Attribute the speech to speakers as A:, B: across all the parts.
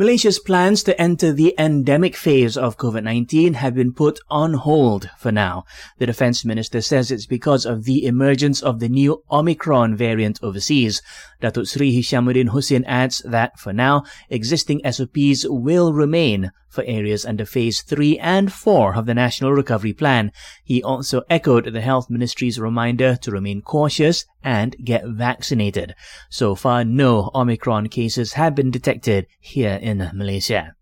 A: Malaysia's plans to enter the endemic phase of COVID-19 have been put on hold for now. The defense minister says it's because of the emergence of the new Omicron variant overseas. Datuk Sri Hishammuddin Hussein adds that for now, existing SOPs will remain for areas under phase 3 and 4 of the National Recovery Plan. He also echoed the Health Ministry's reminder to remain cautious and get vaccinated. So far, no Omicron cases have been detected here in Malaysia.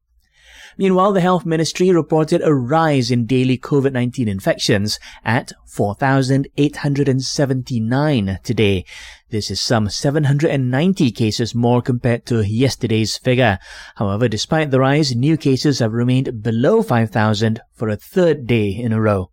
A: Meanwhile, the Health Ministry reported a rise in daily COVID-19 infections at 4,879 today. This is some 790 cases more compared to yesterday's figure. However, despite the rise, new cases have remained below 5,000 for a third day in a row.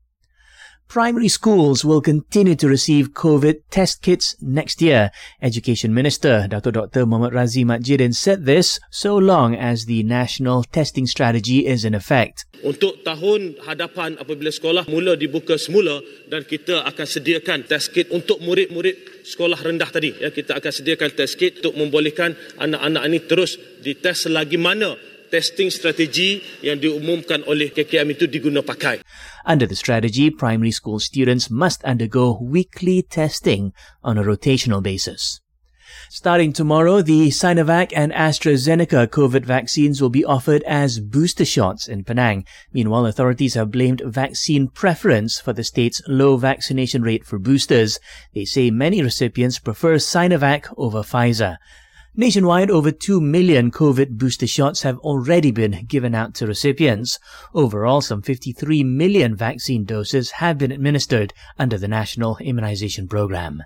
A: Primary schools will continue to receive COVID test kits next year. Education Minister Dr. Dr. Muhammad Razi Majidin said this so long as the national testing strategy is in effect.
B: Untuk tahun hadapan apabila sekolah mula dibuka semula dan kita akan sediakan test kit untuk murid-murid sekolah rendah tadi. Ya, kita akan sediakan test kit untuk membolehkan anak-anak ini terus dites selagi mana testing strategi yang diumumkan oleh KKM itu diguna pakai.
A: Under the strategy, primary school students must undergo weekly testing on a rotational basis. Starting tomorrow, the Sinovac and AstraZeneca COVID vaccines will be offered as booster shots in Penang. Meanwhile, authorities have blamed vaccine preference for the state's low vaccination rate for boosters. They say many recipients prefer Sinovac over Pfizer. Nationwide, over 2 million COVID booster shots have already been given out to recipients. Overall, some 53 million vaccine doses have been administered under the National Immunization Program.